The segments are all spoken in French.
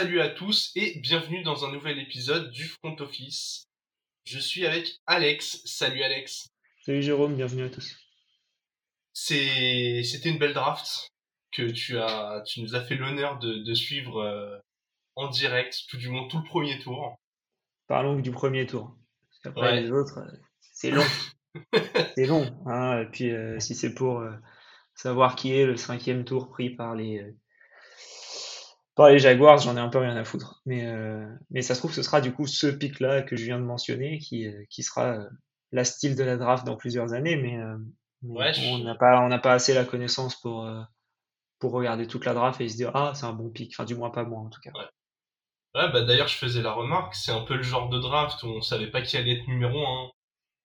Salut à tous et bienvenue dans un nouvel épisode du Front Office. Je suis avec Alex. Salut Alex. Salut Jérôme, bienvenue à tous. C'était une belle draft que tu as, tu nous as fait l'honneur de, suivre euh, en direct, tout du moins tout le premier tour. Parlons du premier tour. Parce qu'après les autres, euh, c'est long. c'est long. Hein. Et puis euh, si c'est pour savoir qui est le cinquième tour pris par les les Jaguars, j'en ai un peu rien à foutre. Mais, euh, mais ça se trouve, ce sera du coup ce pic-là que je viens de mentionner qui, euh, qui sera euh, la style de la draft dans plusieurs années. Mais, on n'a pas, on pas assez la connaissance pour, pour regarder toute la draft et se dire Ah, c'est un bon pic. Enfin, du moins, pas moi en tout cas. Ouais. bah d'ailleurs, je faisais la remarque, c'est un peu le genre de draft où on savait pas qui allait être numéro 1.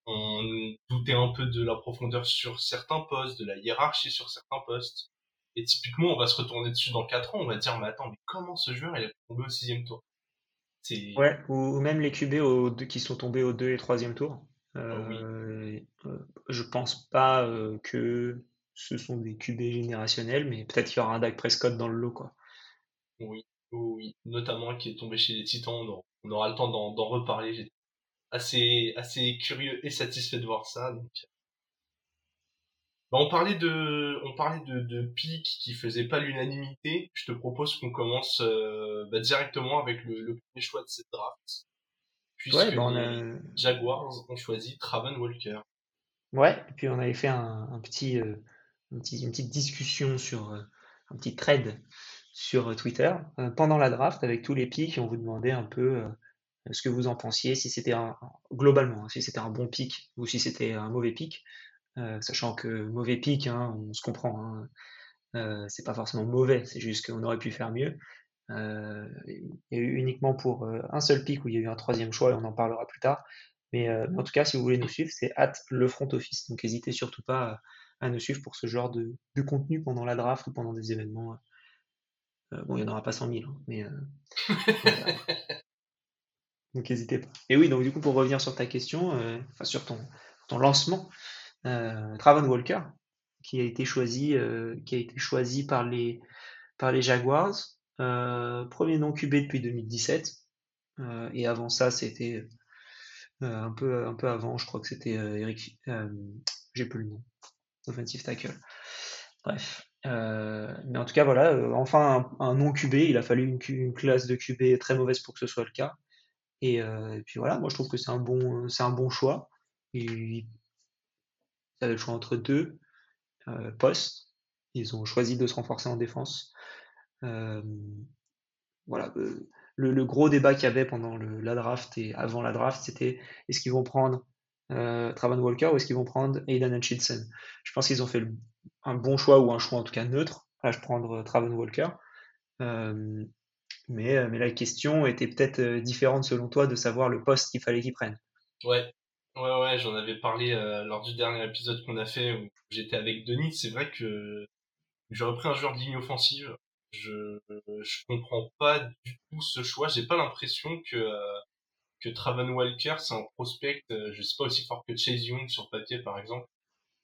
On doutait un peu de la profondeur sur certains postes, de la hiérarchie sur certains postes. Et typiquement, on va se retourner dessus dans 4 ans, on va dire, mais attends, mais comment ce joueur il est tombé au sixième tour? Ouais, ou, même les QB au, qui sont tombés au 2 et 3 tour. Euh, ah euh, je pense pas euh, que ce sont des QB générationnels, mais peut-être qu'il y aura un Dak Prescott dans le lot, quoi. Oui, oui, notamment qui est tombé chez les Titans. On aura, le temps d'en reparler. J'étais assez, assez curieux et satisfait de voir ça. Donc, bah, on parlait de, on parlait de, de pics qui faisaient pas l'unanimité. Je te propose qu'on commence euh, bah, directement avec le, le, premier choix de cette draft. Puisque ouais, bah, les Jaguars ont choisi Traven Walker. Ouais, et puis on avait fait un, un petit, euh, une petite discussion sur euh, un petit thread sur Twitter pendant la draft avec tous les pics et on vous demandait un peu ce que vous en pensiez, si c'était un, globalement, hein, si c'était un bon pic ou si c'était un mauvais pic. Euh, sachant que mauvais pic, hein, on se comprend, hein, euh, c'est pas forcément mauvais, c'est juste qu'on aurait pu faire mieux. Euh, il y a eu uniquement pour un seul pic où il y a eu un troisième choix et on en parlera plus tard. Mais, en tout cas, si vous voulez nous suivre, c'est at le front office. Donc n'hésitez surtout pas à, nous suivre pour ce genre de, contenu pendant la draft ou pendant des événements. bon, il n'y en aura pas 100 000, hein, mais. donc n'hésitez pas. Et oui, donc du coup, pour revenir sur ta question, enfin sur ton, ton lancement, euh, Walker, qui a été choisi, euh, qui a été choisi par les, par les Jaguars. Euh, premier nom QB depuis 2017. et avant ça, c'était un, peu, un peu avant, je crois que c'était Eric. J'ai plus le nom. Offensive tackle. Bref. mais en tout cas, voilà, enfin un, nom QB, il a fallu une, classe de QB très mauvaise pour que ce soit le cas. Et, puis voilà, moi je trouve que c'est un bon, un bon choix. Ils avaient le choix entre deux euh, postes. Ils ont choisi de se renforcer en défense. Euh, voilà. Euh, le, gros débat qu'il y avait pendant la draft et avant la draft, c'était est-ce qu'ils vont prendre euh, Travan Walker ou est-ce qu'ils vont prendre Aidan Hutchinson? Je pense qu'ils ont fait un bon choix ou un choix en tout cas neutre. Je prendre Travan Walker. mais, mais la question était peut-être différente selon toi de savoir le poste qu'il fallait qu'ils prennent. Ouais, Ouais, ouais, j'en avais parlé euh, lors du dernier épisode qu'on a fait où j'étais avec Denis. C'est vrai que j'aurais pris un joueur de ligne offensive. Je, je comprends pas du tout ce choix. J'ai pas l'impression que, euh, que Traven Walker, c'est un prospect, euh, je sais pas, aussi fort que Chase Young sur papier, par exemple.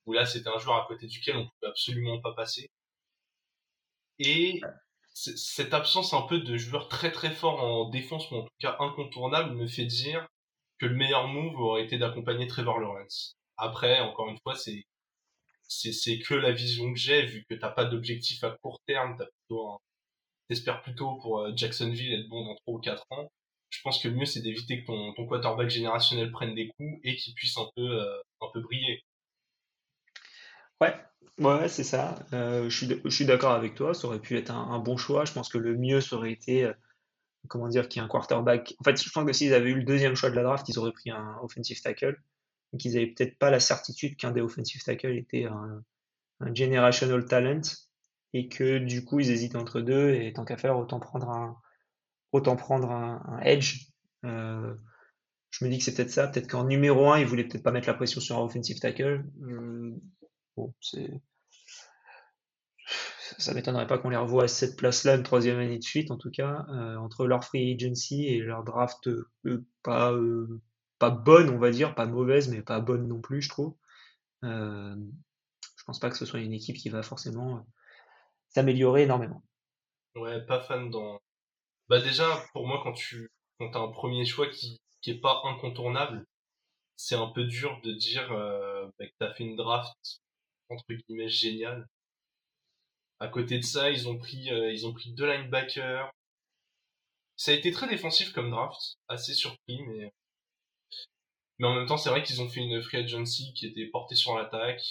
Où là, c'était un joueur à côté duquel on pouvait absolument pas passer. Et cette absence un peu de joueurs très très forts en défense, ou en tout cas incontournable, me fait dire que le meilleur move aurait été d'accompagner Trevor Lawrence. Après, encore une fois, c'est c'est que la vision que j'ai, vu que t'as pas d'objectif à court terme, t'as plutôt t'espères plutôt pour euh, Jacksonville être bon dans 3 ou 4 ans. Je pense que le mieux c'est d'éviter que ton, ton quarterback générationnel prenne des coups et qu'il puisse un peu euh, un peu briller. Ouais, ouais, c'est ça. Euh, je suis, d'accord avec toi. Ça aurait pu être un, un, bon choix. Je pense que le mieux ça aurait été comment dire, qui est un quarterback. En fait, je pense que s'ils avaient eu le deuxième choix de la draft, ils auraient pris un offensive tackle. Donc, ils n'avaient peut-être pas la certitude qu'un des offensive tackles était un, generational talent et que du coup, ils hésitent entre deux et tant qu'à faire, autant prendre un, autant prendre un, edge. Euh, je me dis que c'est peut-être ça. Peut-être qu'en numéro 1, ils voulaient peut-être pas mettre la pression sur un offensive tackle. Euh, bon, c'est ça m'étonnerait pas qu'on les revoie à cette place-là une troisième année de suite, en tout cas, euh, entre leur free agency et leur draft euh, pas, euh, pas bonne, on va dire, pas mauvaise, mais pas bonne non plus, je trouve. je pense pas que ce soit une équipe qui va forcément s'améliorer énormément. Ouais, pas fan dans, Bah déjà, pour moi, quand tu quand as un premier choix qui qui est pas incontournable, c'est un peu dur de dire bah, que t'as fait une draft entre guillemets géniale. À côté de ça, ils ont pris euh, ils ont pris deux linebackers. Ça a été très défensif comme draft, assez surpris, mais mais en même temps, c'est vrai qu'ils ont fait une free agency qui était portée sur l'attaque,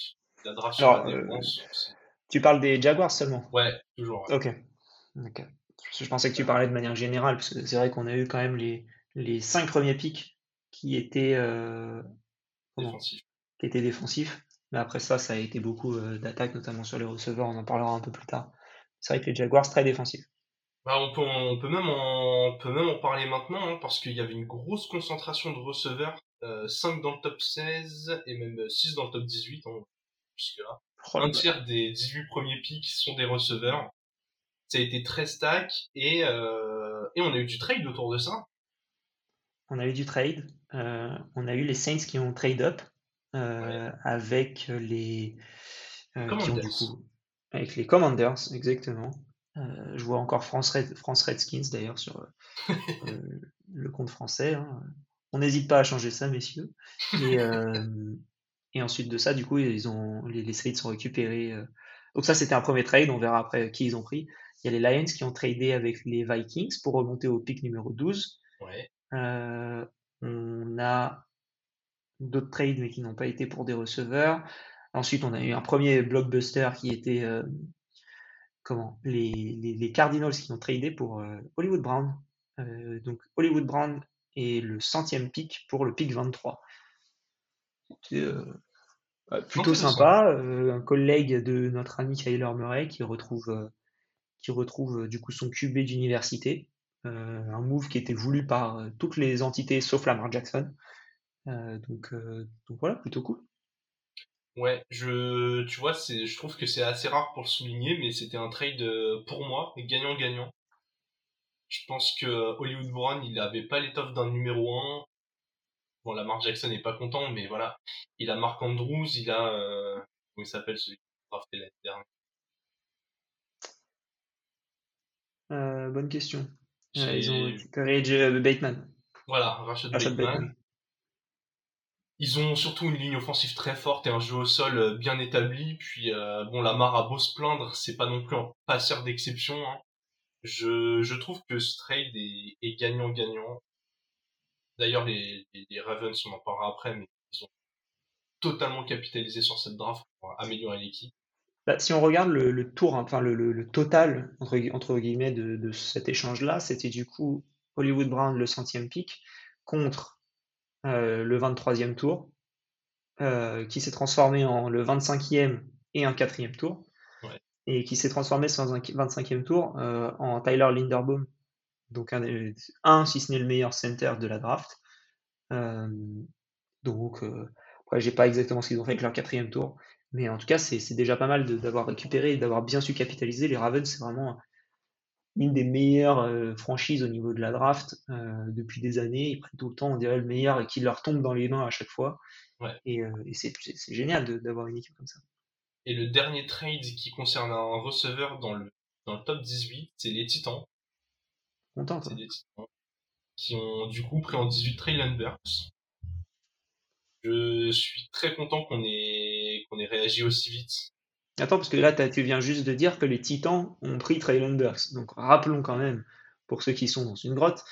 la draft sur la euh, défense. tu parles des Jaguars seulement? Ouais, toujours. ouais. Ok. Je pensais que tu parlais de manière générale, parce que c'est vrai qu'on a eu quand même les, les cinq premiers pics qui étaient, euh, qui étaient défensifs. Mais après ça, ça a été beaucoup euh, d'attaques, notamment sur les receveurs. On en parlera un peu plus tard. C'est vrai que les Jaguars, très défensifs. Bah, on peut, on peut même en, on peut même en parler maintenant, hein, parce qu'il y avait une grosse concentration de receveurs, euh, 5 dans le top 16 et même 6 dans le top 18, hein, jusque là. Oh là Un tiers des 18 premiers picks sont des receveurs. Ça a été très stack et, euh, et on a eu du trade autour de ça. On a eu du trade. Euh, on a eu les Saints qui ont trade up euh, avec les euh, qui ont du Commanders. coup avec les Commanders exactement. Euh, je vois encore France, Red- France Redskins d'ailleurs sur euh, euh, le compte français. hein. On n'hésite pas à changer ça, messieurs. Et, euh, et ensuite de ça, du coup, ils ont les, les Saints ont récupéré. euh, Donc ça, c'était un premier trade. On verra après qui ils ont pris. Il y a les Lions qui ont tradé avec les Vikings pour remonter au pick numéro 12. Ouais. Euh, on a d'autres trades, mais qui n'ont pas été pour des receveurs. Ensuite, on a eu un premier blockbuster qui était euh, comment les, les, les Cardinals qui ont tradé pour euh, Hollywood Brown. Euh, donc Hollywood Brown est le centième pick pour le pick 23. C'était euh, plutôt sympa. Un collègue de notre ami Kyler Murray qui retrouve, qui retrouve du coup son QB d'université. Un move qui était voulu par toutes les entités sauf Lamar Jackson. Euh, donc, euh, donc voilà, plutôt cool. Ouais, je, tu vois, c'est, je trouve que c'est assez rare pour le souligner, mais c'était un trade euh, pour moi, gagnant-gagnant. Je pense que Hollywood Brown, il avait pas l'étoffe d'un numéro 1. Bon, Lamar Jackson n'est pas content, mais voilà. Il a Mark Andrews, il a, euh, comment il s'appelle celui qui a drafté l'année dernière? Euh, bonne question. Euh, ils ont récupéré Bateman. Voilà, Rashad Bateman. Bateman. Ils ont surtout une ligne offensive très forte et un jeu au sol euh, bien établi. Puis euh, bon, Lamar a beau se plaindre, c'est pas non plus un passeur d'exception. hein. Je, je trouve que ce trade est, gagnant-gagnant. D'ailleurs, les, les, les Ravens, on en parlera après, mais ils ont totalement capitalisé sur cette draft pour améliorer l'équipe. Bah, si on regarde le, tour, hein, enfin le, total entre, entre guillemets de, de cet échange-là, c'était du coup Hollywood Brown le centième pick contre euh, le 23e tour, euh, qui s'est transformé en le 25e et un quatrième tour, Ouais. et qui s'est transformé dans un 25e tour euh, en Tyler Linderbaum, donc un, si ce n'est le meilleur center de la draft. Donc, après, j'ai pas exactement ce qu'ils ont fait avec leur quatrième tour, mais en tout cas, c'est déjà pas mal d'avoir récupéré et d'avoir bien su capitaliser. Les Ravens, c'est vraiment une des meilleures euh, franchises au niveau de la draft euh, depuis des années. Ils prennent tout le temps, on dirait, le meilleur et qui leur tombe dans les mains à chaque fois. Ouais. Et, euh, et c'est génial d'avoir une équipe comme ça. Et le dernier trade qui concerne un receveur dans le, dans le top 18, c'est les Titans. Content. C'est les Titans. Qui ont du coup pris en 18 Traylon Burks. Je suis très content qu'on ait, qu'on ait réagi aussi vite. Attends, parce que là, tu viens juste de dire que les Titans ont pris Traylon Burks. Donc rappelons quand même, pour ceux qui sont dans une grotte,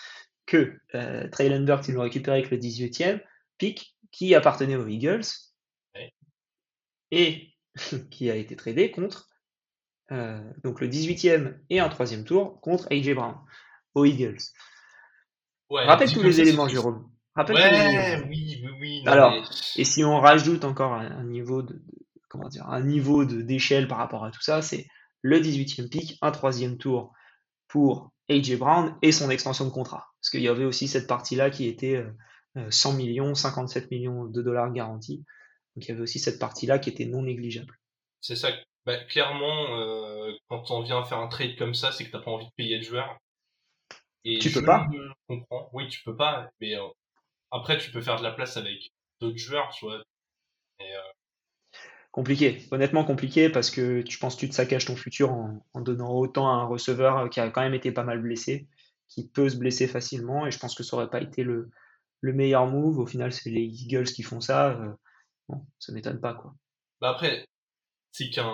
que euh, Traylon Burks, ils l'ont récupéré avec le 18e pick qui appartenait aux Eagles Ouais. et qui a été tradé contre euh, donc le 18e et un troisième tour contre AJ Brown aux Eagles. Ouais, Rappelle tous les éléments, Jérôme. Rappelle tous les éléments. Oui, oui, oui. non, Alors, mais- Et si on rajoute encore un, un niveau de- comment dire, un niveau de d'échelle par rapport à tout ça, c'est le 18e pick, un troisième tour pour AJ Brown et son extension de contrat. Parce qu'il y avait aussi cette partie-là qui était euh, euh, 100 millions, 57 millions de dollars garantis. Donc il y avait aussi cette partie-là qui était non négligeable. C'est ça. Bah, clairement, euh, quand on vient faire un trade comme ça, c'est que t'as pas envie de payer le joueur. Et Tu peux pas comprends. Oui, tu peux pas. Mais euh, après, tu peux faire de la place avec d'autres joueurs, tu vois. Et, euh, Compliqué, honnêtement compliqué parce que tu penses que tu te saccages ton futur en, donnant autant à un receveur qui a quand même été pas mal blessé qui peut se blesser facilement et je pense que ça aurait pas été le, le meilleur move. Au final, c'est les Eagles qui font ça. Euh, bon, ça m'étonne pas quoi. Bah après, c'est qu'un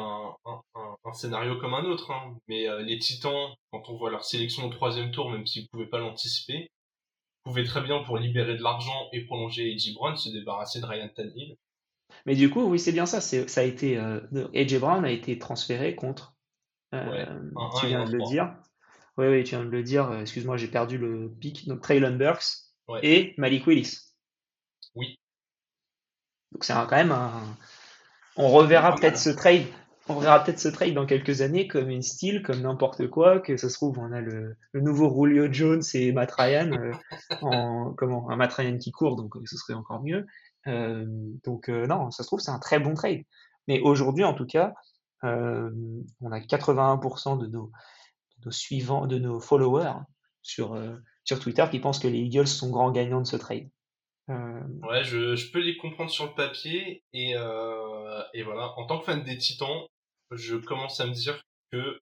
un, un, scénario comme un autre, hein. mais euh, les Titans, quand on voit leur sélection au troisième tour, même s'ils pouvaient pas l'anticiper, pouvaient très bien pour libérer de l'argent et prolonger Edgy Brown se débarrasser de Ryan Tannehill. Mais du coup, oui, c'est bien ça. Ça a été, euh, Brown a été transféré contre. Euh, tu viens de le dire. Oui, oui, tu viens de le dire. Excuse-moi, j'ai perdu le pic. Donc, Traylon Burks et Malik Willis. Oui. Donc, c'est quand même un. On reverra peut-être ce trade. On reverra peut-être ce trade dans quelques années comme une style, comme n'importe quoi, que ça se trouve, on a le, nouveau Julio Jones et Matt Ryan, euh, en, comment, un Matt Ryan qui court, donc ce serait encore mieux. Euh, donc non, ça se trouve, c'est un très bon trade. Mais aujourd'hui, en tout cas, on a 81% de nos, nos suivants, de nos followers sur, euh, sur Twitter qui pensent que les Eagles sont grands gagnants de ce trade. Euh, ouais, je, je, peux les comprendre sur le papier et, euh, et voilà. En tant que fan des Titans, je commence à me dire que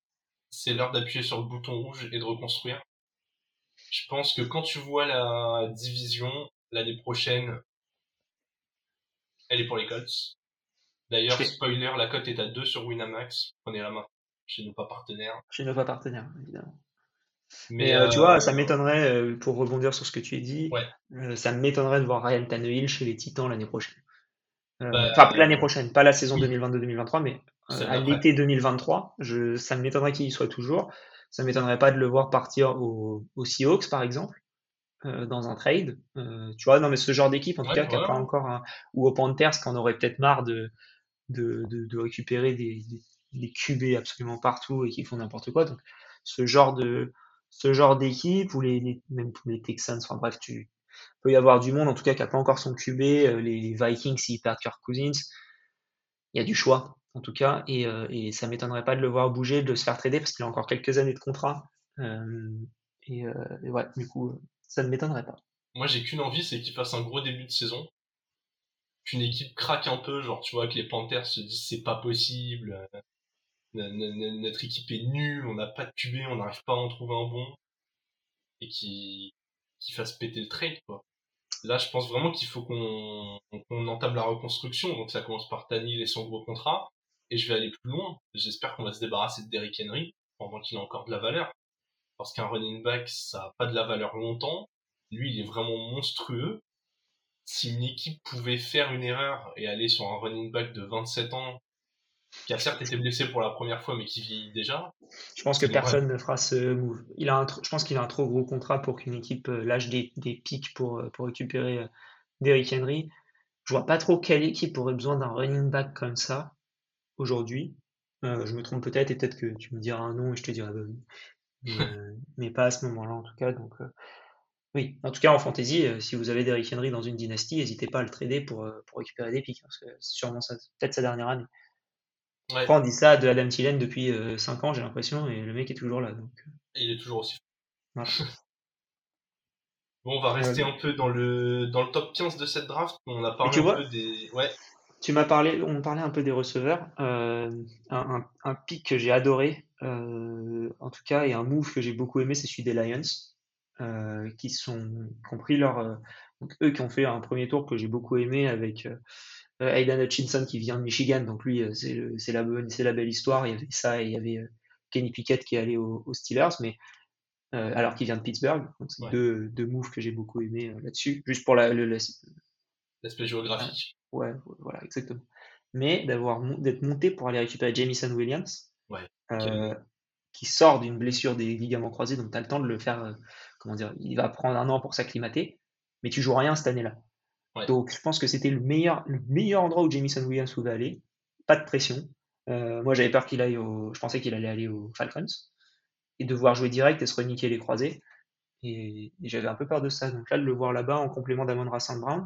c'est l'heure d'appuyer sur le bouton rouge et de reconstruire. Je pense que quand tu vois la division l'année prochaine, elle est pour les Colts. D'ailleurs, spoiler, la cote est à 2 sur Winamax. Prenez la main chez nos pas partenaires. Chez nos pas partenaires, évidemment. Mais, euh, tu vois, ça euh, m'étonnerait, euh, pour rebondir sur ce que tu as dit, ça m'étonnerait de voir Ryan Tannehill chez les Titans l'année prochaine. Bah, enfin, l'année prochaine, pas la saison 2022-2023, mais à l'été 2023, je, ça m'étonnerait qu'il y soit toujours. Ça m'étonnerait pas de le voir partir au Seahawks, par exemple, dans un trade. tu vois, non, mais ce genre d'équipe, en tout cas, qui n'a pas encore un, ou aux Panthers, qu'on aurait peut-être marre de, de, de, récupérer des, les QB absolument partout et qui font n'importe quoi. Donc, ce genre de, ce genre d'équipe, ou les, même pour les Texans, enfin bref, tu peut y avoir du monde, en tout cas, qui n'a pas encore son QB, euh, les Vikings, s'ils perdent Kirk Cousins, il y a du choix, en tout cas, et, euh, et ça m'étonnerait pas de le voir bouger, de se faire trader, parce qu'il a encore quelques années de contrat. Euh, et, et, ouais, du coup, ça ne m'étonnerait pas. Moi, j'ai qu'une envie, c'est qu'il fasse un gros début de saison, qu'une équipe craque un peu, genre, tu vois, que les Panthers se disent c'est pas possible, notre équipe est nulle, on n'a pas de QB, on n'arrive pas à en trouver un bon, et qui, fasse péter le trade, quoi. Là, je pense vraiment qu'il faut qu'on qu'on entame la reconstruction. Donc, ça commence par Tanil et son gros contrat. Et je vais aller plus loin. J'espère qu'on va se débarrasser de Derrick Henry pendant qu'il a encore de la valeur. Parce qu'un running back, ça a pas de la valeur longtemps. Lui, il est vraiment monstrueux. Si une équipe pouvait faire une erreur et aller sur un running back de 27 ans qui a certes été blessé pour la première fois, mais qui vit déjà. Je pense que personne ne fera ce move. Il a un je pense qu'il a un trop gros contrat pour qu'une équipe euh, lâche des, des pics pour, euh, pour récupérer euh, Derrick Henry. Je vois pas trop quelle équipe aurait besoin d'un running back comme ça aujourd'hui. je me trompe peut-être et peut-être que tu me diras un nom et je te dirai bah oui. Mais, pas à ce moment-là en tout cas. Donc oui, en tout cas en fantasy, si vous avez Derrick Henry dans une dynastie, n'hésitez pas à le trader pour, pour récupérer des pics parce que c'est sûrement peut-être sa dernière année. on dit ça de Adam Thielen depuis 5 ans, j'ai l'impression, et le mec est toujours là. Donc... il est toujours aussi. bon, on va rester un peu dans le, dans le top 15 de cette draft. On a parlé un peu des. Ouais. Tu m'as parlé, on parlait un peu des receveurs. Euh, un, un, pic que j'ai adoré, euh, en tout cas, et un move que j'ai beaucoup aimé, c'est celui des Lions, euh, qui sont compris leur, donc eux qui ont fait un premier tour que j'ai beaucoup aimé avec Aidan Hutchinson qui vient de Michigan, donc lui, c'est la, bonne, la belle histoire. Il y avait ça et il y avait Kenny Pickett qui est allé aux, Steelers, mais alors qu'il vient de Pittsburgh. Donc c'est deux, deux moves que j'ai beaucoup aimé là-dessus, juste pour l'aspect géographique. Ouais, voilà, exactement. Mais d'avoir d'être monté pour aller récupérer Jamison Williams, qui sort d'une blessure des ligaments croisés, donc tu as le temps de le faire. comment dire Il va prendre un an pour s'acclimater, mais tu joues rien cette année-là. Donc je pense que c'était le meilleur, le meilleur endroit où Jamison Williams pouvait aller. Pas de pression. Euh, moi j'avais peur qu'il aille au. Je pensais qu'il allait aller aux Falcons. Et devoir jouer direct et se reniquer les croisés. Et, j'avais un peu peur de ça. Donc là, de le voir là-bas en complément d'Amon Saint Brown euh,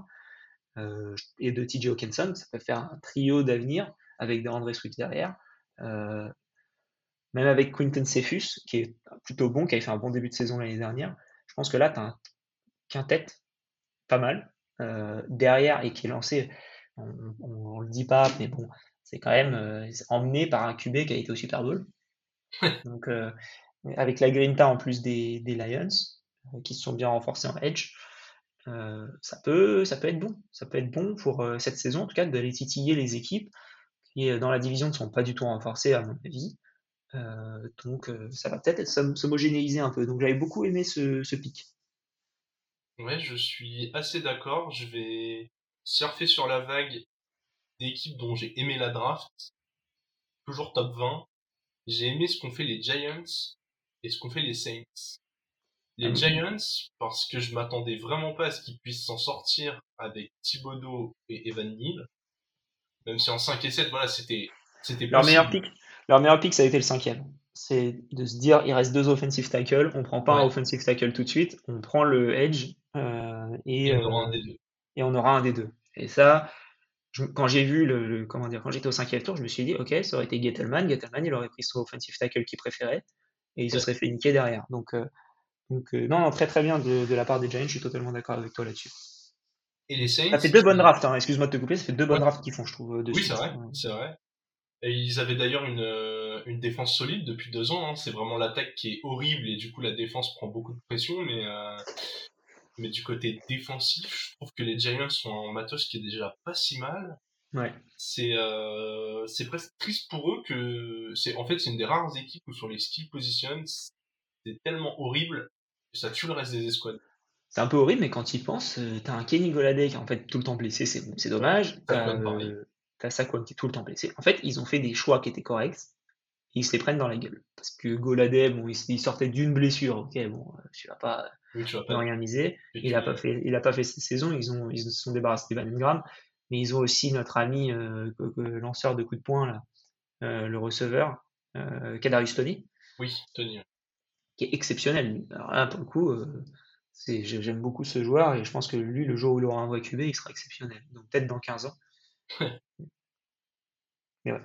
et de TJ Hawkinson, ça peut faire un trio d'avenir avec des André Swift derrière. Euh, même avec Quinton Cephus, qui est plutôt bon, qui avait fait un bon début de saison l'année dernière. Je pense que là, tu as un quintet pas mal. Euh, derrière et qui est lancé, on, on, le dit pas, mais bon, c'est quand même euh, emmené par un QB qui a été au Super Bowl. Donc, euh, avec la grinta en plus des, des Lions. qui se sont bien renforcés en edge. Ça, peut, ça peut être bon. Ça peut être bon pour cette saison, en tout cas, d'aller titiller les équipes qui, dans la division, ne sont pas du tout renforcées, à mon avis. donc, ça va peut-être s'homogénéiser un peu. Donc, j'avais beaucoup aimé ce, ce pic. Ouais, je suis assez d'accord. Je vais surfer sur la vague d'équipes dont j'ai aimé la draft. Toujours top 20. J'ai aimé ce qu'ont fait les Giants et ce qu'ont fait les Saints. Les ah Giants, parce que je m'attendais vraiment pas à ce qu'ils puissent s'en sortir avec Thibodeau et Evan Neal. Même si en 5 et 7, voilà, c'était, c'était leur meilleur pick. Leur meilleur pick, ça a été le cinquième. C'est de se dire, il reste deux offensive tackles, on prend pas un offensive tackle tout de suite, on prend le edge euh, et, on aura un des deux. Et on aura un des deux. Et ça, quand j'ai vu le, comment dire, quand j'étais au cinquième tour, je me suis dit, ok, ça aurait été Gettelman. Gettelman, il aurait pris son offensive tackle qu'il préférait et il se serait fait niquer derrière. Donc, euh, donc euh, non, très très bien de, la part des Giants. Je suis totalement d'accord avec toi là-dessus. Et les Saints. Ça fait deux bonnes drafts. Hein, excuse-moi de te couper. Ça fait deux bonnes drafts qu'ils font, je trouve. oui, c'est vrai, c'est vrai. Et ils avaient d'ailleurs une, une défense solide depuis deux ans. Hein. C'est vraiment l'attaque qui est horrible et du coup la défense prend beaucoup de pression, mais mais du côté défensif, je trouve que les Giants sont en matos qui est déjà pas si mal. Ouais. C'est euh, c'est presque triste pour eux que c'est en fait c'est une des rares équipes où sur les skill positions c'est tellement horrible ça tue le reste des escouades. C'est un peu horrible, mais quand ils pensent, euh, t'as un Kenny Goladek qui est en fait tout le temps blessé, c'est dommage. T'as euh, Saquon qui est tout le temps blessé. En fait, ils ont fait des choix qui étaient corrects ils se les prennent dans la gueule. Parce que Goladé, bon, il, sortait d'une blessure, ok, bon, tu vas pas, rien miser. Il a pas fait, il a pas fait cette saison. Ils ont, ils se sont débarrassés d'Evan Ingram, mais ils ont aussi notre ami euh, lanceur de coups de poing là, euh, le receveur, euh, Kadarius Tony. Oui, Tony. Qui est exceptionnel. Alors là, pour le coup, euh, j'aime beaucoup ce joueur et je pense que lui, le jour où il aura un vrai QB, il sera exceptionnel. Donc peut-être dans 15 ans. mais ouais.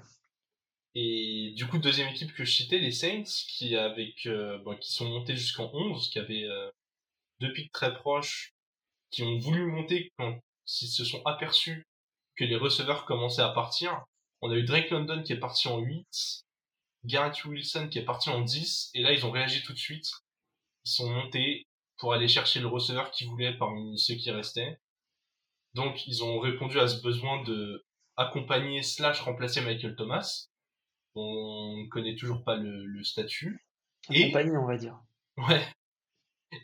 Et du coup, deuxième équipe que je citais, les Saints, qui avec euh, bon, qui sont montés jusqu'en 11, qui avaient euh, deux pics très proches, qui ont voulu monter quand ils se sont aperçus que les receveurs commençaient à partir. On a eu Drake London qui est parti en 8, Garrett Wilson qui est parti en 10, et là ils ont réagi tout de suite. Ils sont montés pour aller chercher le receveur qu'ils voulaient parmi ceux qui restaient. Donc ils ont répondu à ce besoin de accompagner slash remplacer Michael Thomas on ne connaît toujours pas le, statut. Et compagnie, on va dire. Ouais.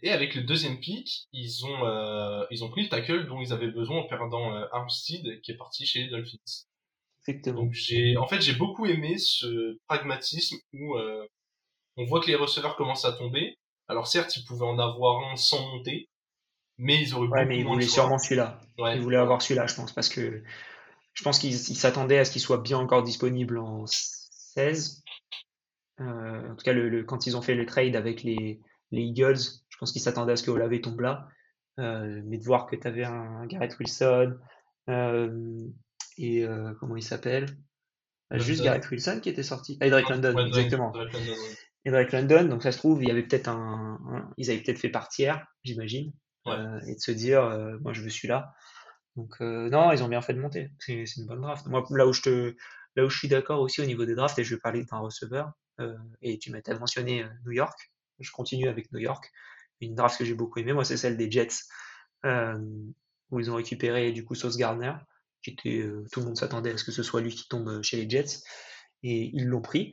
Et avec le deuxième pick, ils ont euh, ils ont pris le tackle dont ils avaient besoin en perdant euh, Armstead qui est parti chez les Dolphins. Donc j'ai en fait j'ai beaucoup aimé ce pragmatisme où euh, on voit que les receveurs commencent à tomber. Alors certes, ils pouvaient en avoir un sans monter, mais ils auraient ouais, mais ils voulaient sûrement celui-là. ils voulaient avoir celui-là, je pense, parce que je pense qu'ils s'attendaient à ce qu'il soit bien encore disponible en euh, en tout cas, le, quand ils ont fait le trade avec les, Eagles, je pense qu'ils s'attendaient à ce que Olave tombe là. Euh, mais de voir que tu avais un, Garrett Wilson euh, et comment il s'appelle? Juste Garrett Wilson qui était sorti. Ah, Drake London, exactement. Et Drake London, donc ça se trouve, il y avait peut-être un, ils avaient peut-être fait partir, j'imagine, et de se dire, moi je veux celui-là. Donc non, ils ont bien fait de monter. C'est une bonne draft. Moi, là où je te, Là où je suis d'accord aussi au niveau des drafts, et je vais parler d'un receveur, euh, et tu m'as mentionné euh, New York, je continue avec New York. Une draft que j'ai beaucoup aimée, moi, c'est celle des Jets, euh, où ils ont récupéré du coup Sauce Gardner, qui était, tout le monde s'attendait à ce que ce soit lui qui tombe chez les Jets, et ils l'ont pris.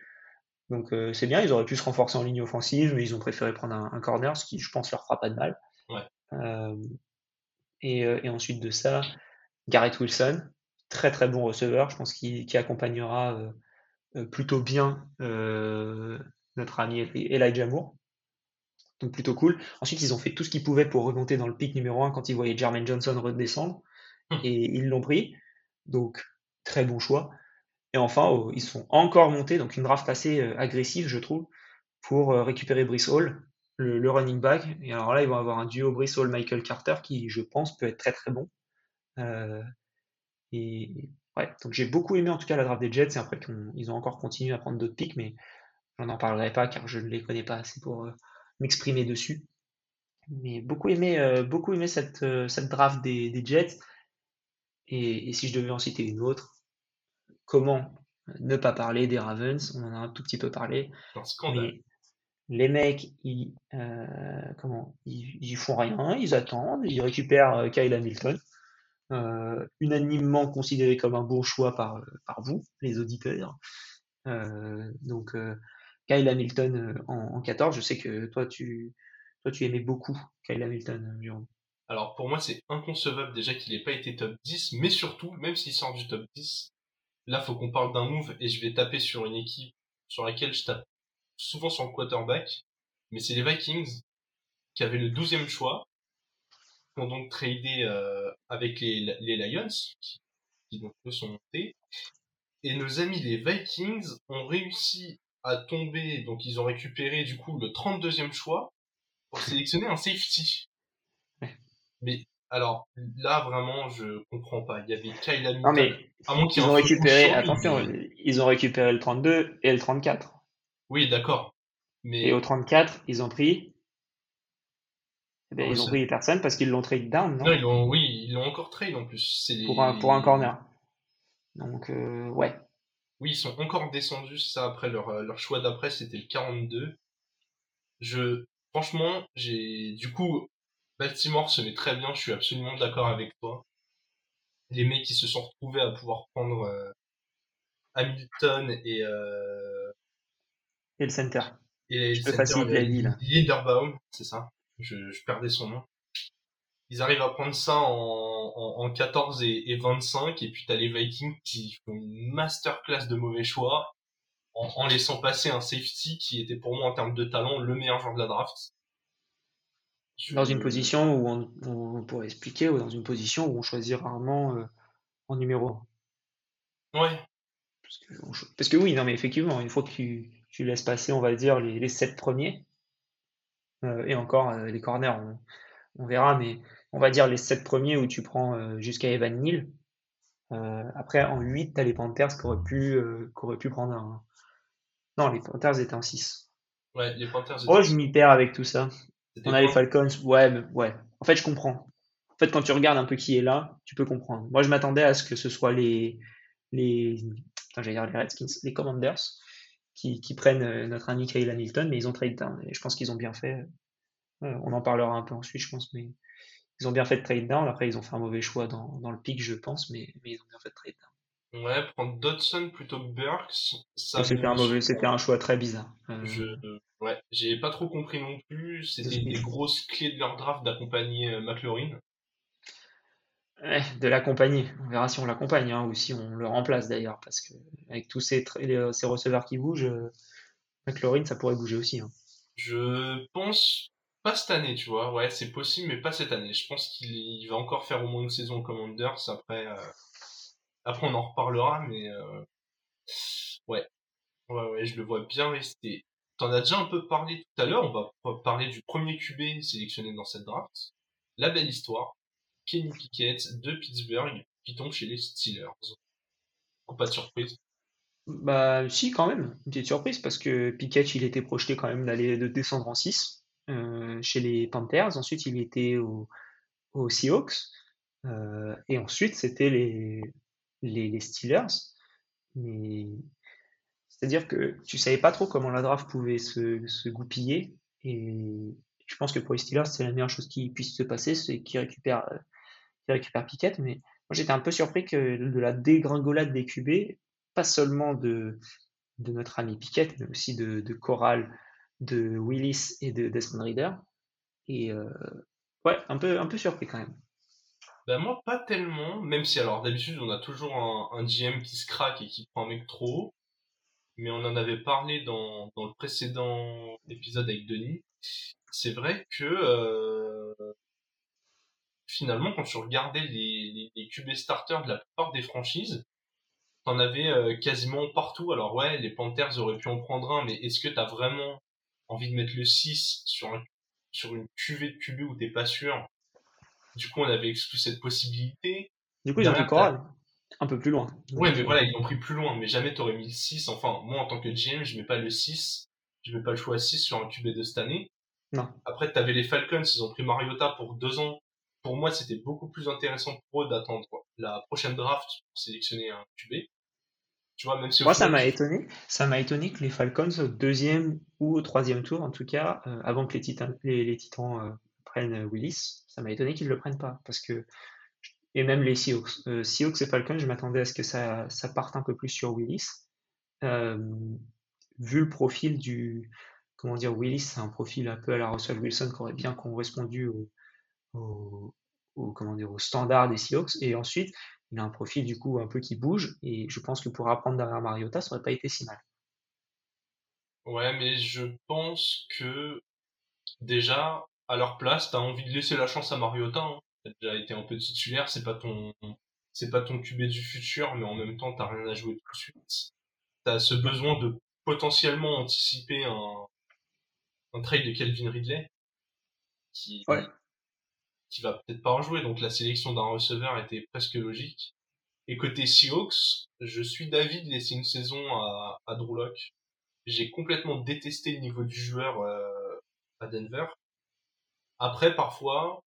Donc c'est bien, ils auraient pu se renforcer en ligne offensive, mais ils ont préféré prendre un, corner, ce qui je pense leur fera pas de mal. et, et, ensuite de ça, Garrett Wilson, très très bon receveur, je pense qu'il accompagnera euh, euh, plutôt bien euh, notre ami Elijah Moore. Donc plutôt cool. Ensuite, ils ont fait tout ce qu'ils pouvaient pour remonter dans le pic numéro 1 quand ils voyaient Jermaine Johnson redescendre. Hum. Et ils l'ont pris. Donc très bon choix. Et enfin, oh, ils sont encore montés, donc une draft assez agressive, je trouve, pour récupérer Brice Hall, le, running back. Et alors là, ils vont avoir un duo Brice Hall-Michael Carter qui, je pense, peut être très très bon. Et ouais, donc j'ai beaucoup aimé en tout cas la draft des Jets. Et après, ils ont encore continué à prendre d'autres picks, mais j'en en parlerai pas car je ne les connais pas assez pour euh, m'exprimer dessus. Mais beaucoup aimé, euh, beaucoup aimé cette, euh, cette draft des, Jets. Et, si je devais en citer une autre, comment ne pas parler des Ravens? On en a un tout petit peu parlé. Les mecs, ils, euh, comment, ils, ils font rien, ils attendent, ils récupèrent euh, Kyle Hamilton, euh, unanimement considéré comme un bon choix par, par vous, les auditeurs. Euh, donc, euh, Kyle Hamilton euh, en, en 14, je sais que toi, tu, toi, tu aimais beaucoup Kyle Hamilton, Jérôme. Alors pour moi, c'est inconcevable déjà qu'il n'ait pas été top 10, mais surtout, même s'il sort du top 10, là, faut qu'on parle d'un move et je vais taper sur une équipe sur laquelle je tape souvent sur le quarterback, mais c'est les Vikings qui avaient le 12e choix, qui ont donc tradé euh, avec les, Lions, qui, qui donc eux sont montés, et nos amis les Vikings ont réussi à tomber, donc ils ont récupéré du coup le 32e choix pour sélectionner un safety. Mais alors là vraiment je comprends pas. Il y avait Kyle Hamilton. Non mais à moins ils ont récupéré, attention, mais- ils ont récupéré le 32 et le 34. Oui d'accord. Mais Et au 34, ils ont pris, eh ben, ils ont pris personne parce qu'ils l'ont trade down, non? non ils l'ont oui ils l'ont encore trade en plus. Les... Pour un, pour un corner. Donc, euh, ouais. Oui ils sont encore descendus ça après leur euh, leur choix d'après c'était le 42. Je franchement j'ai du coup Baltimore se met très bien. Je suis absolument d'accord avec toi. Les mecs qui se sont retrouvés à pouvoir prendre euh, Hamilton et euh, Et le center. Et le peux center, la. Linderbaum, c'est ça. Je, je perdais son nom. Ils arrivent à prendre ça en, en, en 14 et, et 25, et puis t'as les Vikings qui font une masterclass de mauvais choix, en, en laissant passer un safety qui était pour moi en termes de talent le meilleur joueur de la draft. Je- Dans une position où on, on pourrait expliquer, ou dans une position où on choisit rarement euh, en numéro 1. Ouais, Parce que, on cho- parce que oui, non, mais effectivement, une fois que tu, tu laisses passer, on va dire, les, les 7 premiers, euh, et encore, euh, les corners, on, on verra, mais on va dire les 7 premiers où tu prends euh, jusqu'à Evan Neal. Après, en 8, tu as les Panthers qui auraient pu, qui auraient pu prendre un. Non, les Panthers étaient en 6. ouais, les Panthers. Oh, étaient- je m'y perds avec tout ça. On a les Falcons, ouais, mais ouais. En fait, je comprends. En fait, quand tu regardes un peu qui est là, tu peux comprendre. Moi, je m'attendais à ce que ce soit les, les, j'allais dire les Redskins, les Commanders, qui, qui prennent euh, notre ami Kyle Hamilton, mais ils ont trade down. Et je pense qu'ils ont bien fait. Euh, on en parlera un peu ensuite, je pense, mais ils ont bien fait de trade down. Après, ils ont fait un mauvais choix dans, dans le pick, je pense, mais, mais ils ont bien fait de trade down. Ouais, prendre Dodson plutôt que Burks, C'était un me mauvais, surprend. c'était un choix très bizarre. Euh, Je, ouais, j'ai pas trop compris non plus. C'était des grosses clés de leur draft d'accompagner euh, McLaurin. Ouais, de l'accompagner. On verra si on l'accompagne hein, ou si on le remplace d'ailleurs, parce que avec tous ces, les- ces receveurs qui bougent, euh, McLaurin, ça pourrait bouger aussi. hein. Je pense pas cette année, tu vois. Ouais, c'est possible, mais pas cette année. Je pense qu'il il va encore faire au moins une saison Commanders. Après, euh, après on en reparlera, mais euh, ouais, ouais, ouais, je le vois bien rester. T'en as déjà un peu parlé tout à l'heure. On va parler du premier QB sélectionné dans cette draft. La belle histoire. Kenny Pickett de Pittsburgh qui tombe chez les Steelers. Pas de surprise. Bah si, quand même, une petite surprise, parce que Pickett, il était projeté quand même d'aller de descendre en 6 euh, chez les Panthers. Ensuite, il était au- aux Seahawks. Euh, et ensuite, c'était les, les, Steelers. Mais c'est-à-dire que tu savais pas trop comment la draft pouvait se, goupiller. Et je pense que pour les Steelers, c'est la meilleure chose qui puisse se passer, c'est qu'ils récupèrent, euh, qu'ils récupèrent. Mais moi, j'étais un peu surpris que de la dégringolade des QB, pas seulement de, notre ami Pickett, mais aussi de, de de Willis et de Desmond Reader. Et euh, ouais, un peu, un peu surpris quand même. Ben moi pas tellement, même si alors d'habitude on a toujours un, un GM qui se craque et qui prend un mec trop haut, mais on en avait parlé dans, dans le précédent épisode avec Denis. C'est vrai que euh, finalement quand tu regardais les, les, les QB starters de la plupart des franchises, t'en avais euh, quasiment partout. Alors ouais, les Panthers auraient pu en prendre un, mais est-ce que t'as vraiment envie de mettre le 6 sur, un, sur une QV de QB où t'es pas sûr Du coup on avait exclu cette possibilité. Du coup, ils ont pris Corral, un peu plus loin. Ouais, mais voilà, ils l'ont pris plus loin, mais jamais t'aurais mis le 6. Enfin, moi, en tant que GM, je mets pas le 6. Je mets pas le choix 6 sur un QB de cette année. Non. Après, t'avais les Falcons, ils ont pris Mariota pour deux ans. Pour moi, c'était beaucoup plus intéressant pour eux d'attendre la prochaine draft pour sélectionner un QB. Tu vois, même si Moi, ça m'a étonné. Ça m'a étonné que les Falcons, au deuxième ou au troisième tour, en tout cas, euh, avant que les Titans, les, les Titans euh, prennent euh, Willis, ça m'a étonné qu'ils ne le prennent pas. Parce que, et même les Seahawks. Euh, Seahawks et Falcons, je m'attendais à ce que ça, ça parte un peu plus sur Willis. Euh, vu le profil du. Comment dire, Willis, c'est un profil un peu à la Russell Wilson qui aurait bien correspondu au, comment dire, au standard des Seahawks. Et ensuite, il a un profil du coup un peu qui bouge. Et je pense que pour apprendre derrière Mariota, ça aurait pas été si mal. Ouais, mais je pense que déjà, à leur place, t'as envie de laisser la chance à Mariota. Hein. T'as déjà été un peu titulaire, c'est pas ton, c'est pas ton QB du futur, mais en même temps, t'as rien à jouer tout de suite. T'as ce besoin de potentiellement anticiper un, un trade de Calvin Ridley qui, Ouais. qui va peut-être pas en jouer. Donc la sélection d'un receveur était presque logique. Et côté Seahawks, je suis d'avis de laisser une saison à, à Drew. J'ai complètement détesté le niveau du joueur euh, à Denver. Après, parfois,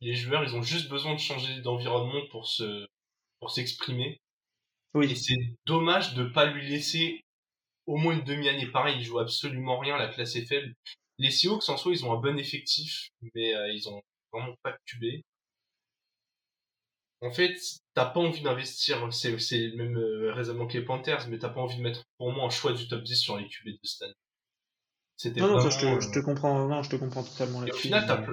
les joueurs, ils ont juste besoin de changer d'environnement pour se pour s'exprimer. Et Oui, c'est dommage de pas lui laisser au moins une demi-année. Pareil, il joue absolument rien, la classe est faible. Les Seahawks, en soi, ils ont un bon effectif, mais euh, ils ont vraiment pas de QB. En fait, t'as pas envie d'investir, c'est, c'est le même euh, raisonnement que les Panthers, mais t'as pas envie de mettre pour moi un choix du top 10 sur les QB de Stan. C'était non, non, ça, vraiment... je te, je te euh, comprends, non, je te comprends totalement Et au là-dessus. final, t'as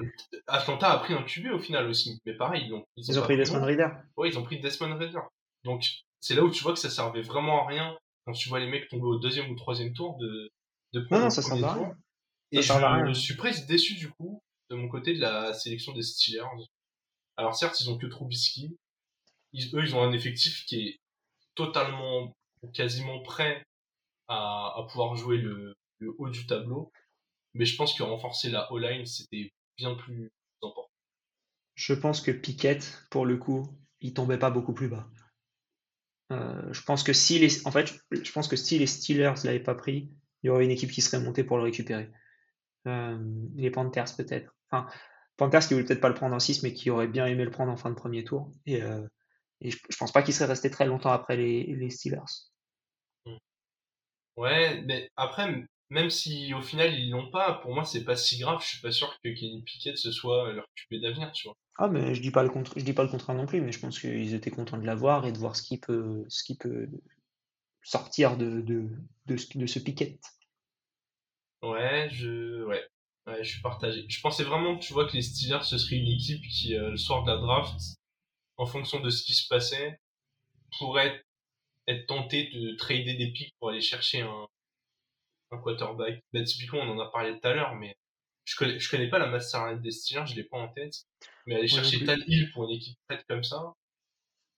Atlanta a pris un QB au final aussi, mais pareil, ils ont, Ils ont pris pris Desmond. Reader. Ouais, ils ont pris Desmond Ritter. Donc, c'est là où tu vois que ça servait vraiment à rien quand tu vois les mecs tomber au deuxième ou troisième tour de, de Non, non, ça sert à rien. Et Ça je suis presque déçu du coup de mon côté de la sélection des Steelers. Alors certes, ils ont que Trubisky. Ils, eux, ils ont un effectif qui est totalement, quasiment prêt à, à pouvoir jouer le, le haut du tableau. Mais je pense que renforcer la O-line, c'était bien plus important. Je pense que Pickett, pour le coup, il tombait pas beaucoup plus bas. Euh, je pense que si les, en fait, je pense que si les Steelers l'avaient pas pris, il y aurait une équipe qui serait montée pour le récupérer. Euh, les Panthers peut-être. Enfin, Panthers qui voulaient peut-être pas le prendre en 6, mais qui auraient bien aimé le prendre en fin de premier tour. Et, euh, et je, je pense pas qu'il serait resté très longtemps après les, les Steelers. Ouais, mais après, même si au final ils l'ont pas, pour moi c'est pas si grave. Je suis pas sûr que Kenny Pickett ce soit leur QB d'avenir, tu vois. Ah, mais je dis pas le contre, je dis pas le contraire non plus, mais je pense qu'ils étaient contents de l'avoir et de voir ce qui peut, ce qui peut sortir de, de, de, ce- de ce Pickett. Ouais, je, ouais, ouais, je suis partagé. Je pensais vraiment, tu vois, que les Steelers ce serait une équipe qui, euh, le soir de la draft, en fonction de ce qui se passait, pourrait être tenté de trader des picks pour aller chercher un, un quarterback. Ben, typiquement, on en a parlé tout à l'heure, mais je connais, je connais pas la masterline des Steelers, je l'ai pas en tête. Mais aller chercher. Tan Hill pour une équipe prête comme ça,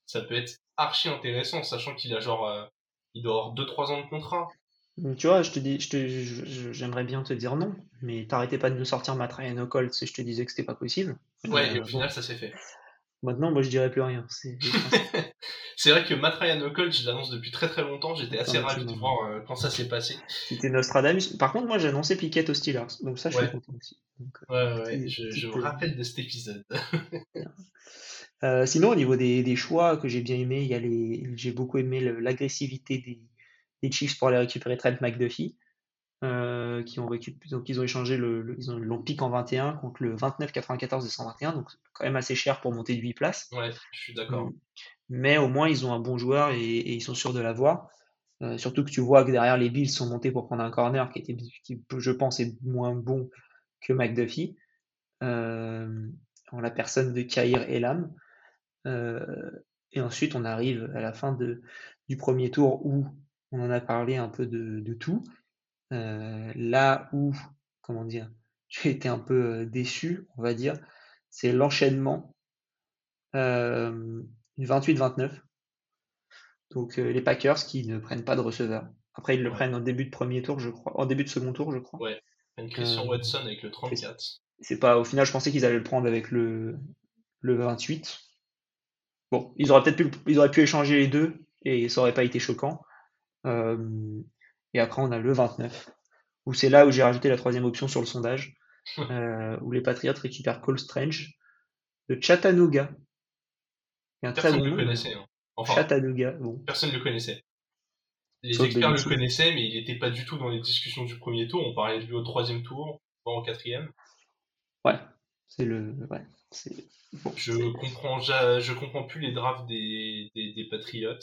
ça peut être archi intéressant, sachant qu'il a genre, euh, il doit avoir 2-3 ans de contrat. Tu vois, je te dis, je te, j'aimerais bien te dire non, mais t'arrêtais pas de nous sortir Matt Ryan au Colts et je te disais que c'était pas possible. Ouais, Euh, et au bon, final, ça s'est fait. maintenant, moi, je dirais plus rien. C'est. C'est vrai que Matt Ryan je l'annonce depuis très très longtemps. J'étais assez Attends, ravi de voir euh, quand ça s'est passé. C'était Nostradamus. Par contre, moi, j'ai annoncé Pickett aux Steelers, donc ça, je Ouais. suis content aussi. Donc, euh, Ouais, ouais, je, je euh, rappelle de cet épisode. Euh, sinon, au niveau des, des choix que j'ai bien aimé, il y a les, j'ai beaucoup aimé l'agressivité des, des Chiefs pour aller récupérer Trent McDuffie, euh, qui ont donc ils ont échangé le, le- ils ont l'ont pick en 21 contre le 29, 94 et 121, donc quand même assez cher pour monter de 8 places. Ouais, je suis d'accord. Mais au moins, ils ont un bon joueur et, ils sont sûrs de l'avoir. Euh, surtout que tu vois que derrière les Bills sont montés pour prendre un corner qui était, qui, je pense, est moins bon que McDuffie, euh, en la personne de Kair Elam. Euh, et ensuite, on arrive à la fin de, du premier tour où on en a parlé un peu de, de tout. Euh, là où, comment dire, j'ai été un peu euh, déçu, on va dire, c'est l'enchaînement euh, 28-29. Donc euh, les Packers qui ne prennent pas de receveur. Après, ils le Ouais. prennent en début de premier tour, je crois, en début de second tour, je crois. Ouais. Une Christian Euh, Watson avec le 34. C'est pas, au final, je pensais qu'ils allaient le prendre avec le, le 28. Bon, ils auraient peut-être pu, le- ils auraient pu échanger les deux et ça aurait pas été choquant. Euh, et après, on a le 29, où c'est là où j'ai rajouté la troisième option sur le sondage, euh, où les Patriots récupèrent Cole Strange de Chattanooga. Un Personne ne le connaissait. hein. Enfin, Chattanooga. Bon, personne ne le connaissait. les experts le connaissaient, mais il n'était pas du tout dans les discussions du premier tour. On parlait de lui au troisième tour, pas au quatrième. Ouais, c'est le. Ouais, je comprends, je comprends plus les drafts des, des, des Patriots.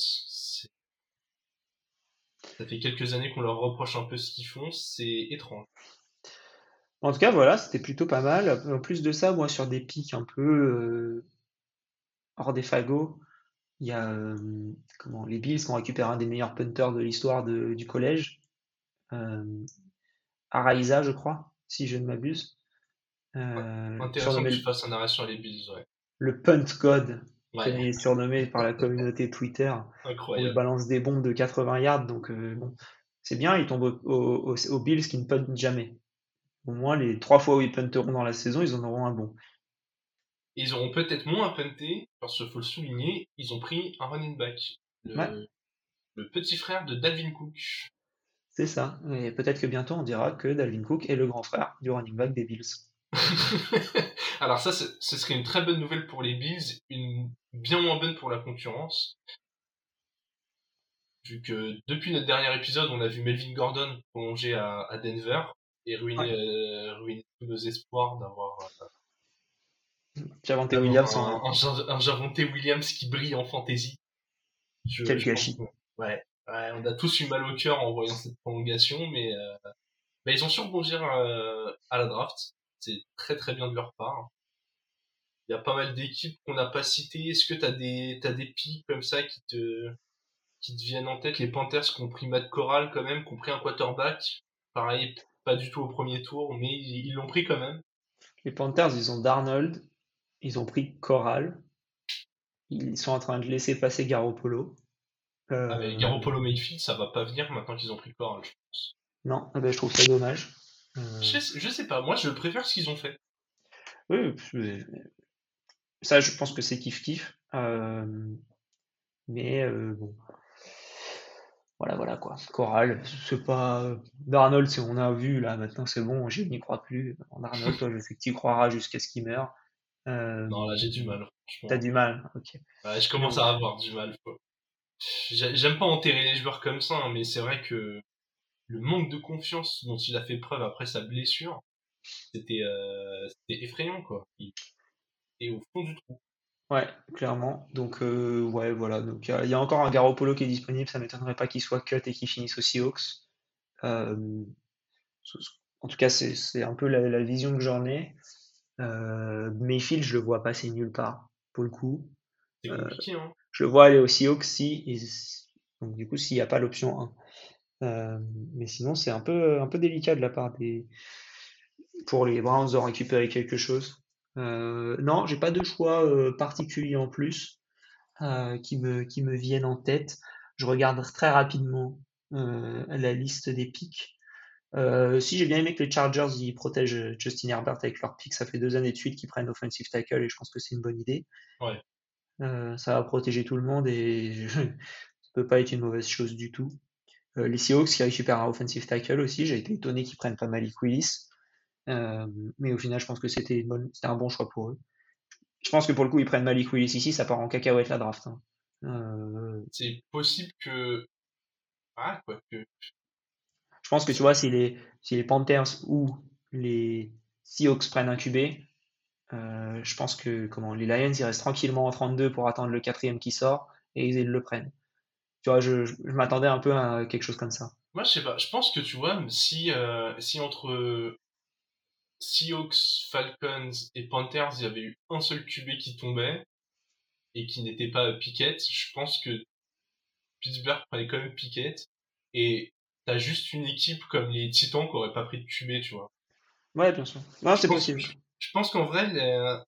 Ça fait quelques années qu'on leur reproche un peu ce qu'ils font, c'est étrange. En tout cas, voilà, c'était plutôt pas mal. En plus de ça, moi, sur des pics un peu euh, hors des fagots, il y a euh, comment, les Bills qui ont récupéré un des meilleurs punters de l'histoire du collège, euh, Araiza, je crois, si je ne m'abuse. Euh, intéressant que tu fasses un arrêt sur les Bills, ouais. Le punt god, qui est surnommé par la communauté Twitter. Incroyable. il balance des bombes de 80 yards, donc bon, c'est bien, il tombe aux Bills qui ne puntent jamais. Au moins, les trois fois où ils punteront dans la saison, ils en auront un bon. Ils auront peut-être moins à punter, parce qu'il faut le souligner, ils ont pris un running back. Le, petit frère de Dalvin Cook. C'est ça. Et peut-être que bientôt on dira que Dalvin Cook est le grand frère du running back des Bills. Alors ça, ce serait une très bonne nouvelle pour les Bills, une bien moins bonne pour la concurrence. Vu que depuis notre dernier épisode, on a vu Melvin Gordon prolonger à Denver, et ruiner, euh, ruiner tous nos espoirs d'avoir euh, Javante Williams un, un, Javante Williams qui brille en fantasy. Quel gâchis. ouais, ouais, on a tous eu mal au cœur en voyant cette prolongation, mais, euh, mais ils ont su rebondir euh, à la draft. C'est très très bien de leur part. Il y a pas mal d'équipes qu'on n'a pas citées. Est-ce que tu as des, t'as des pics comme ça qui te, qui te viennent en tête? Les Panthers qui ont pris Matt Corral quand même, qui ont pris un quarterback. Pareil, pas du tout au premier tour, mais ils l'ont pris quand même. Les Panthers, ils ont Darnold, ils ont pris Corral, ils sont en train de laisser passer Garoppolo. Euh... Ah mais Garoppolo Mayfield, ça va pas venir maintenant qu'ils ont pris Corral, je pense. Non, ah ben, je trouve ça dommage. Euh, je, sais, pas, moi je préfère ce qu'ils ont fait. Oui, ça je pense que c'est kiff-kiff. Euh, mais euh, bon, voilà, voilà quoi. Choral, c'est pas. Darnold, on a vu là, maintenant c'est bon, je n'y crois plus. En Arnold, toi, je sais que tu croiras jusqu'à ce qu'il meure. Euh... Non, là j'ai du mal. T'as du mal, ok. Je commence à avoir du mal. J'aime pas enterrer les joueurs comme ça, hein, mais c'est vrai que le manque de confiance dont il a fait preuve après sa blessure, c'était euh, effrayant quoi. Il est au fond du trou. Ouais, clairement. Donc, euh, ouais, voilà. Donc, il y, a encore un Garoppolo qui est disponible. Ça m'étonnerait pas qu'il soit cut et qu'il finisse aux Seahawks. Euh, en tout cas, c'est un peu la, vision que j'en ai. Euh, Mayfield, je le vois passer nulle part, pour le coup. Compliqué, hein. Je le vois aller aux Seahawks si. donc, du coup, s'il n'y a pas l'option 1. mais sinon, c'est un peu, un peu délicat de la part des. Pour les Browns de récupérer quelque chose. Euh, non, j'ai pas de choix euh, particulier en plus euh, qui, me, qui me viennent en tête. Je regarde très rapidement la liste des pics. Si j'ai bien aimé que les Chargers ils protègent Justin Herbert avec leur pick, ça fait deux années de suite qu'ils prennent offensive tackle et je pense que c'est une bonne idée. Ouais. ça va protéger tout le monde et ça peut pas être une mauvaise chose du tout. les Seahawks qui récupèrent un offensive tackle aussi, j'ai été étonné qu'ils prennent pas Malik Willis. Euh, mais au final, je pense que c'était un bon choix pour eux. Je pense que pour le coup, ils prennent Malik Willis ici, ça part en cacahuète la draft. Hein. Euh, c'est possible que. Ah, quoi que. Je pense que tu vois, si les, si les Panthers ou les Seahawks prennent un QB, euh, je pense que comment, les Lions ils restent tranquillement en 32 pour attendre le quatrième qui sort et ils le prennent. Tu vois, je, je, m'attendais un peu à quelque chose comme ça. Moi, je sais pas. Je pense que tu vois, si, si entre Seahawks, Falcons et Panthers, il y avait eu un seul QB qui tombait et qui n'était pas Pickett, je pense que Pittsburgh prenait quand même Pickett et t'as juste une équipe comme les Titans qui aurait pas pris de QB, tu vois. Ouais, bien sûr. Non, c'est possible. Je pense qu'en vrai, la,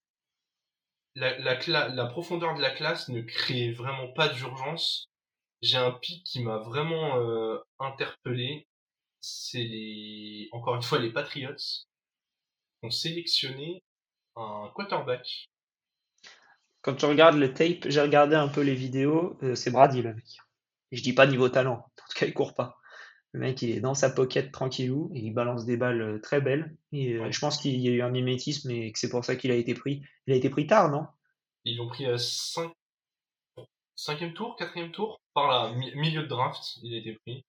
la, la, profondeur de la classe ne crée vraiment pas d'urgence. J'ai un pic qui m'a vraiment euh, interpellé. C'est les, encore une fois, les Patriots ont sélectionné un quarterback. Quand tu regardes le tape, j'ai regardé un peu les vidéos, euh, c'est Brady le mec. je dis pas niveau talent, en tout cas il court pas. Le mec il est dans sa pocket tranquillou et il balance des balles euh, très belles. Et euh, je pense qu'il y a eu un mimétisme et que c'est pour ça qu'il a été pris. Il a été pris tard, non? Ils l'ont pris à 5 cinquième tour, quatrième tour, par là, milieu de draft, il a été pris.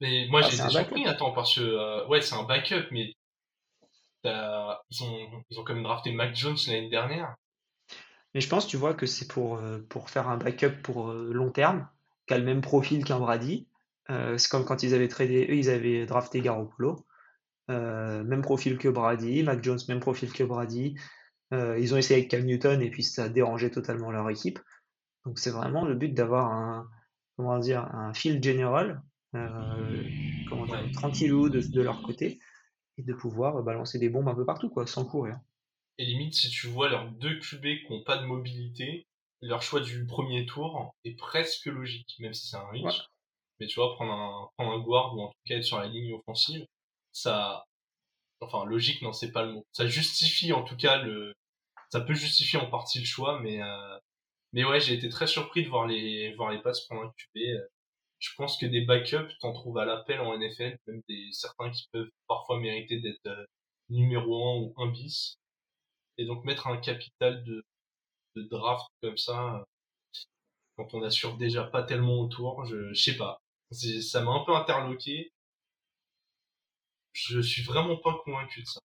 Mais moi, ah, j'ai été surpris, attends, parce que, euh, ouais, c'est un backup, mais ils ont, ils ont quand même drafté Mac Jones l'année dernière. Mais je pense, tu vois, que c'est pour, euh, pour faire un backup pour euh, long terme, qui a le même profil qu'un Brady. C'est comme quand ils avaient tradé, eux, ils avaient drafté Garoppolo. même profil que Brady, Mac Jones, même profil que Brady. ils ont essayé avec Cam Newton et puis ça a dérangé totalement leur équipe. Donc c'est vraiment le but d'avoir un, comment dire, un field general, comment dire, tranquillou de, de leur côté et de pouvoir balancer des bombes un peu partout, quoi, sans courir. Et limite, si tu vois leurs deux QB qui n'ont pas de mobilité, leur choix du premier tour est presque logique, même si c'est un reach. Mais tu vois, prendre un, prendre un guard ou en tout cas être sur la ligne offensive, ça, enfin, logique, non, c'est pas le mot. Ça justifie en tout cas le, ça peut justifier en partie le choix, mais, euh, mais ouais, j'ai été très surpris de voir les, voir les passes prendre un QB. Euh, je pense que des backups, t'en trouves à l'appel en NFL, même des certains qui peuvent parfois mériter d'être euh, numéro 1 ou 1 bis. Et donc mettre un capital de, de draft comme ça, quand on assure déjà pas tellement autour, je, je sais pas. Ça m'a un peu interloqué. Je suis vraiment pas convaincu de ça.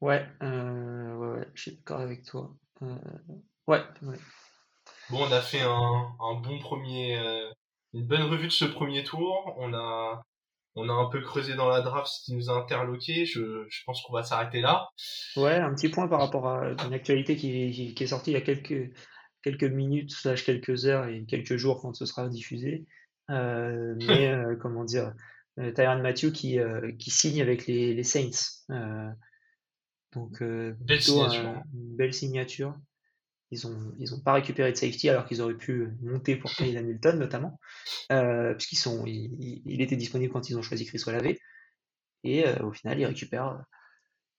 Ouais, euh, ouais, ouais, je suis d'accord avec toi. Euh, ouais, ouais. Bon, on a fait un, un bon premier, euh, une bonne revue de ce premier tour. On a, on a un peu creusé dans la draft ce qui nous a interloqué. Je, je pense qu'on va s'arrêter là. Ouais, un petit point par rapport à une actualité qui, qui, est sortie il y a quelques, quelques minutes, slash quelques heures et quelques jours quand ce sera diffusé. Euh, mais euh, comment dire, euh, Tyron Matthew qui, qui signe avec les, les Saints. Donc belle signature. une belle signature. Ils ont, ils ont pas récupéré de safety alors qu'ils auraient pu monter pour Kyle Hamilton notamment, euh, puisqu'ils sont, il, était disponible quand ils ont choisi Chris Olave. Et euh, au final, ils récupèrent,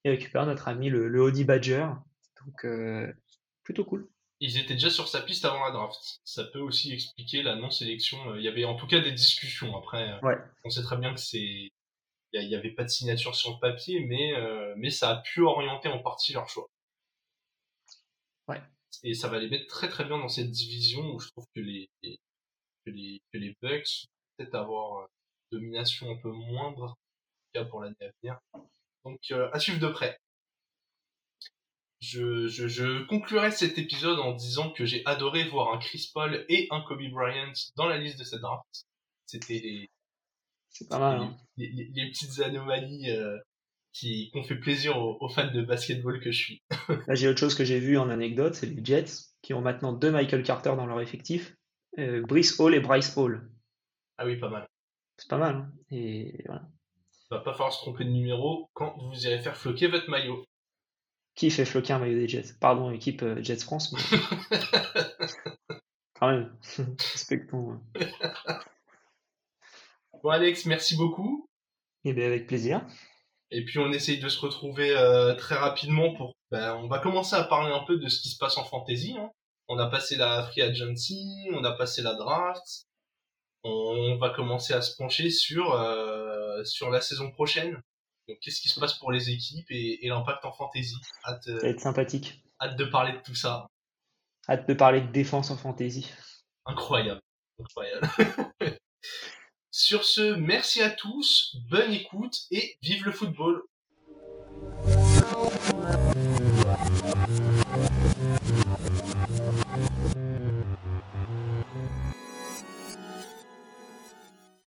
ils récupèrent notre ami le, le Audi Badger. Donc euh, plutôt cool. Ils étaient déjà sur sa piste avant la draft. Ça peut aussi expliquer la non-sélection. Il y avait en tout cas des discussions. Après, ouais. on sait très bien que c'est, il n'y avait pas de signature sur le papier, mais mais ça a pu orienter en partie leur choix. Ouais et ça va les mettre très très bien dans cette division où je trouve que les que les que les Bucks peut-être avoir une euh, domination un peu moindre en tout cas pour l'année à venir. Donc euh, à suivre de près. Je, je, je conclurai cet épisode en disant que j'ai adoré voir un Chris Paul et un Kobe Bryant dans la liste de cette draft. C'était les, pas mal, hein. les, les, petites anomalies euh, qui, ont fait plaisir aux, fans de basketball que je suis. Là, j'ai autre chose que j'ai vu en anecdote, c'est les Jets qui ont maintenant deux Michael Carter dans leur effectif, euh, Brice Hall et Bryce Hall. Ah oui, pas mal. C'est pas mal. Hein. et voilà. Va pas falloir se tromper de numéro quand vous irez faire floquer votre maillot. Qui fait floquer un maillot des Jets? Pardon, équipe euh, Jets France. quand même, respectons. Hein. bon Alex, merci beaucoup. Et eh bien avec plaisir. Et puis on essaye de se retrouver euh, très rapidement pour. Ben, on va commencer à parler un peu de ce qui se passe en fantasy. Hein. On a passé la free agency, on a passé la draft. On va commencer à se pencher sur euh, sur la saison prochaine. Donc qu'est-ce qui se passe pour les équipes et, et l'impact en fantasy? Hâte, ça va être sympathique. Hâte de parler de tout ça. Hâte de parler de défense en fantasy. Incroyable, incroyable. Sur ce, merci à tous, bonne écoute et vive le football